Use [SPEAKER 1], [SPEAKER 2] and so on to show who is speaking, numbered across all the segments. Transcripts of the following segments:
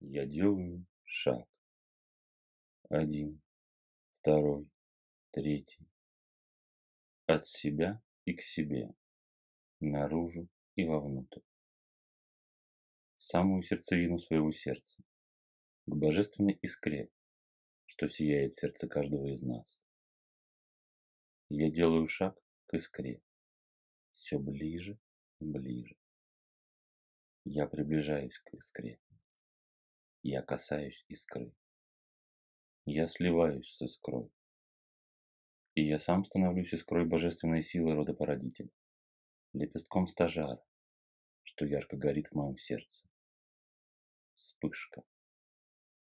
[SPEAKER 1] Я делаю шаг. Один, второй, третий. От себя и к себе, наружу и вовнутрь. Самую сердцевину своего сердца, к божественной искре, что сияет в сердце каждого из нас. Я делаю шаг к искре, все ближе и ближе. Я приближаюсь к искре. Я касаюсь искры. Я сливаюсь с искрой. И я сам становлюсь искрой божественной силы рода породителя, лепестком стажара, что ярко горит в моем сердце. Вспышка.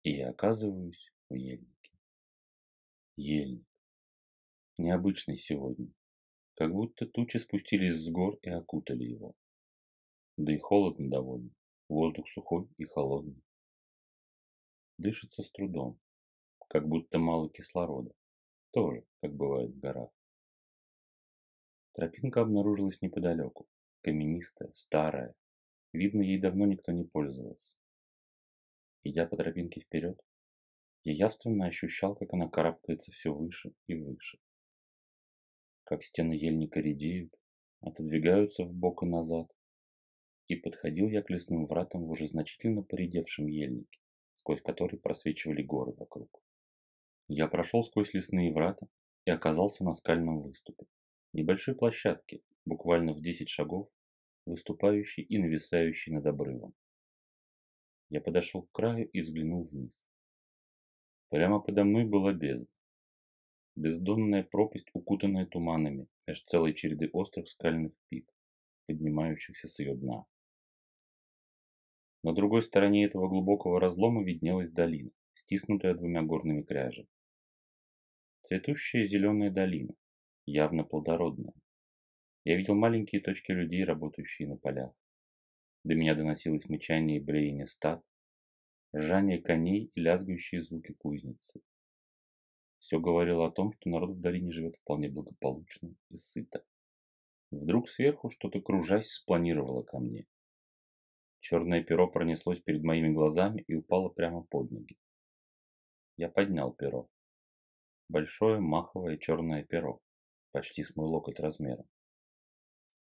[SPEAKER 1] И я оказываюсь в ельнике. Ельник. Необычный сегодня. Как будто тучи спустились с гор и окутали его. Да и холодно довольно. Воздух сухой и холодный. Дышится с трудом, как будто мало кислорода. Тоже, как бывает в горах. Тропинка обнаружилась неподалеку. Каменистая, старая. Видно, ей давно никто не пользовался. Идя по тропинке вперед, я явственно ощущал, как она карабкается все выше и выше. Как стены ельника редеют, отодвигаются в бок и назад. И подходил я к лесным вратам в уже значительно поредевшем ельнике сквозь который просвечивали горы вокруг. Я прошел сквозь лесные врата и оказался на скальном выступе, небольшой площадке, буквально в 10 шагов, выступающей и нависающей над обрывом. Я подошел к краю и взглянул вниз. Прямо подо мной была бездна. Бездонная пропасть, укутанная туманами, меж целой череды острых скальных пик, поднимающихся с ее дна. На другой стороне этого глубокого разлома виднелась долина, стиснутая двумя горными кряжами. Цветущая зеленая долина, явно плодородная. Я видел маленькие точки людей, работающие на полях. До меня доносилось мычание и блеяние стад, ржание коней и лязгающие звуки кузницы. Все говорило о том, что народ в долине живет вполне благополучно и сыто. Вдруг сверху что-то кружась спланировало ко мне. Черное перо пронеслось перед моими глазами и упало прямо под ноги. Я поднял перо. Большое маховое черное перо, почти с мой локоть размером.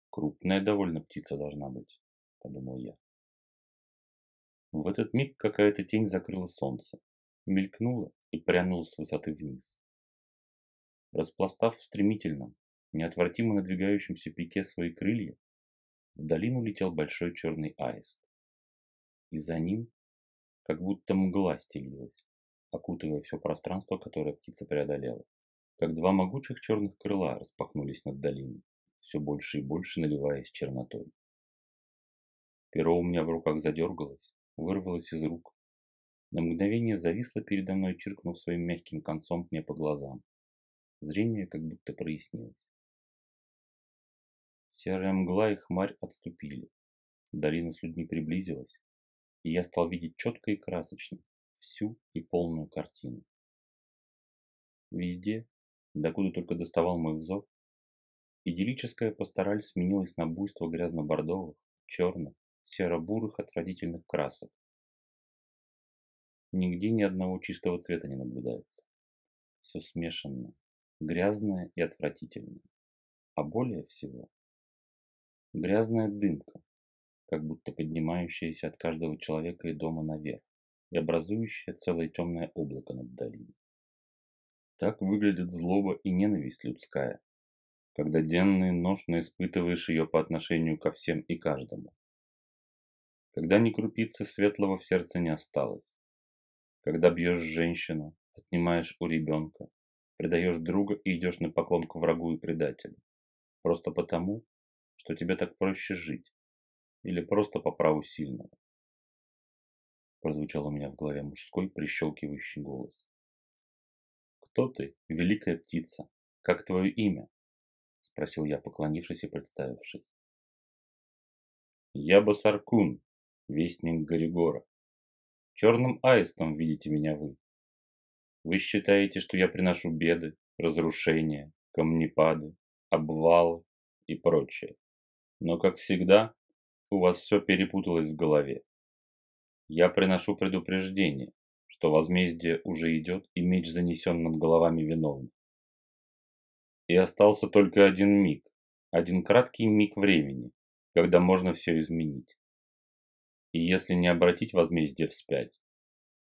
[SPEAKER 1] Крупная довольно птица должна быть, подумал я. В этот миг какая-то тень закрыла солнце, мелькнула и прянула с высоты вниз. Распластав в стремительном, неотвратимо надвигающемся пике свои крылья, в долину летел большой черный аист и за ним как будто мгла стелилась, окутывая все пространство, которое птица преодолела. Как два могучих черных крыла распахнулись над долиной, все больше и больше наливаясь чернотой. Перо у меня в руках задергалось, вырвалось из рук. На мгновение зависло передо мной, чиркнув своим мягким концом мне по глазам. Зрение как будто прояснилось. Серая мгла и хмарь отступили. Долина с людьми приблизилась, и я стал видеть четко и красочно всю и полную картину. Везде, докуда только доставал мой взор, идиллическая пастораль сменилась на буйство грязно-бордовых, черных, серо-бурых отвратительных красок. Нигде ни одного чистого цвета не наблюдается. Все смешанное, грязное и отвратительное. А более всего, грязная дымка, как будто поднимающаяся от каждого человека и дома наверх и образующая целое темное облако над долиной. Так выглядит злоба и ненависть людская, когда денно и ношно испытываешь ее по отношению ко всем и каждому. Когда ни крупицы светлого в сердце не осталось, когда бьешь женщину, отнимаешь у ребенка, предаешь друга и идешь на поклон к врагу и предателю, просто потому, что тебе так проще жить, или просто по праву сильного. Прозвучал у меня в голове мужской прищелкивающий голос. «Кто ты, великая птица? Как твое имя?» Спросил я, поклонившись и представившись. «Я Басаркун, вестник Горигора. Черным аистом видите меня вы. Вы считаете, что я приношу беды, разрушения, камнепады, обвалы и прочее. Но, как всегда, у вас все перепуталось в голове. Я приношу предупреждение, что возмездие уже идет и меч занесен над головами виновных. И остался только один миг, один краткий миг времени, когда можно все изменить. И если не обратить возмездие вспять,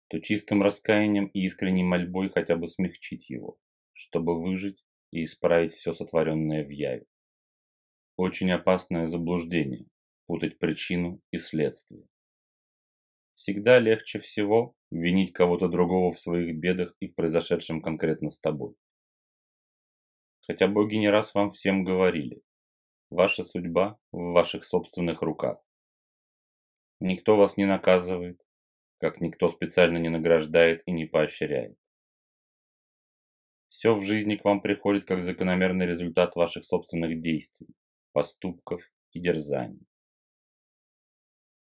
[SPEAKER 1] то чистым раскаянием и искренней мольбой хотя бы смягчить его, чтобы выжить и исправить все сотворенное в яве. Очень опасное заблуждение – путать причину и следствие. Всегда легче всего винить кого-то другого в своих бедах и в произошедшем конкретно с тобой. Хотя боги не раз вам всем говорили, ваша судьба в ваших собственных руках. Никто вас не наказывает, как никто специально не награждает и не поощряет. Все в жизни к вам приходит как закономерный результат ваших собственных действий, поступков и дерзаний.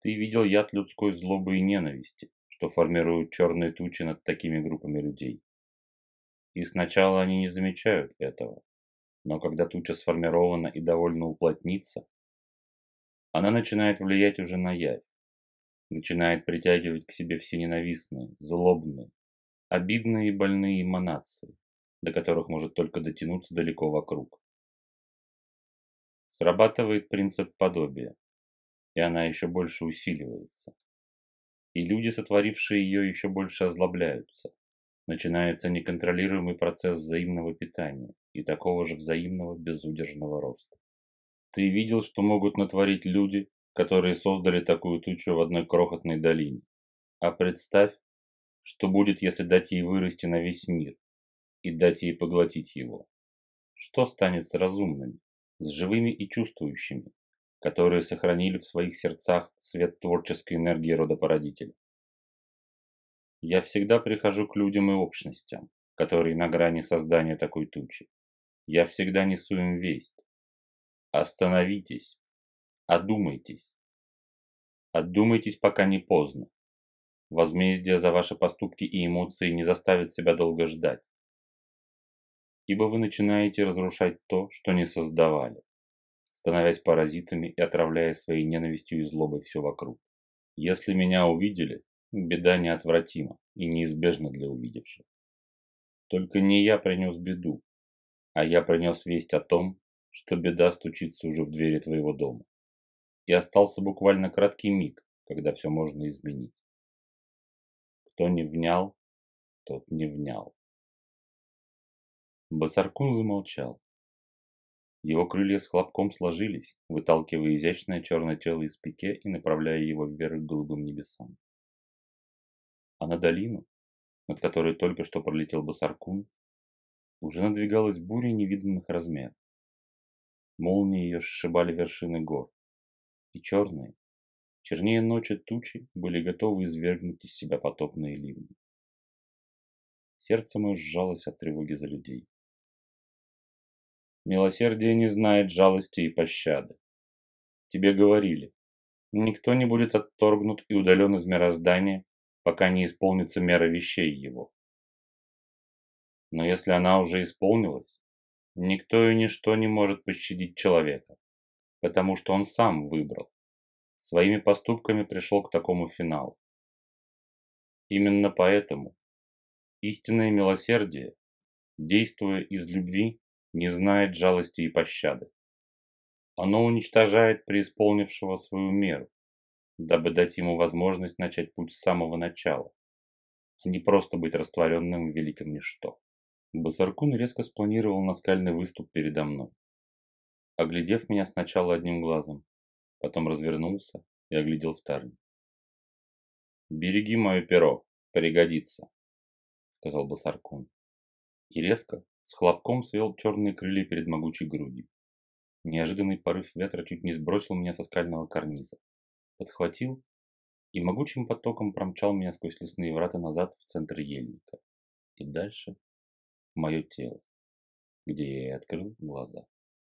[SPEAKER 1] Ты видел яд людской злобы и ненависти, что формируют черные тучи над такими группами людей. И сначала они не замечают этого, но когда туча сформирована и довольно уплотнится, она начинает влиять уже на явь, начинает притягивать к себе все ненавистные, злобные, обидные и больные эманации, до которых может только дотянуться далеко вокруг. Срабатывает принцип подобия, и она еще больше усиливается. И люди, сотворившие ее, еще больше озлобляются. Начинается неконтролируемый процесс взаимного питания и такого же взаимного безудержного роста. Ты видел, что могут натворить люди, которые создали такую тучу в одной крохотной долине. А представь, что будет, если дать ей вырасти на весь мир и дать ей поглотить его. Что станет с разумными, с живыми и чувствующими, которые сохранили в своих сердцах свет творческой энергии родопородителя. Я всегда прихожу к людям и общностям, которые на грани создания такой тучи. Я всегда несу им весть. Остановитесь, одумайтесь. Отдумайтесь, пока не поздно. Возмездие за ваши поступки и эмоции не заставит себя долго ждать. Ибо вы начинаете разрушать то, что не создавали становясь паразитами и отравляя своей ненавистью и злобой все вокруг. Если меня увидели, беда неотвратима и неизбежна для увидевших. Только не я принес беду, а я принес весть о том, что беда стучится уже в двери твоего дома. И остался буквально краткий миг, когда все можно изменить. Кто не внял, тот не внял. Басаркун замолчал. Его крылья с хлопком сложились, выталкивая изящное черное тело из пике и направляя его вверх к голубым небесам. А на долину, над которой только что пролетел Басаркун, уже надвигалась буря невиданных размеров. Молнии ее сшибали вершины гор, и черные, чернее ночи тучи были готовы извергнуть из себя потопные ливни. Сердце мое сжалось от тревоги за людей. Милосердие не знает жалости и пощады. Тебе говорили, никто не будет отторгнут и удален из мироздания, пока не исполнится мера вещей его. Но если она уже исполнилась, никто и ничто не может пощадить человека, потому что он сам выбрал. Своими поступками пришел к такому финалу. Именно поэтому истинное милосердие, действуя из любви, не знает жалости и пощады. Оно уничтожает преисполнившего свою меру, дабы дать ему возможность начать путь с самого начала, а не просто быть растворенным в великом ничто. Басаркун резко спланировал наскальный выступ передо мной, оглядев меня сначала одним глазом, потом развернулся и оглядел вторым. «Береги мое перо, пригодится», — сказал Басаркун. И резко, с хлопком свел черные крылья перед могучей грудью. Неожиданный порыв ветра чуть не сбросил меня со скального карниза. Подхватил и могучим потоком промчал меня сквозь лесные врата назад в центр ельника. И дальше мое тело, где я и открыл глаза.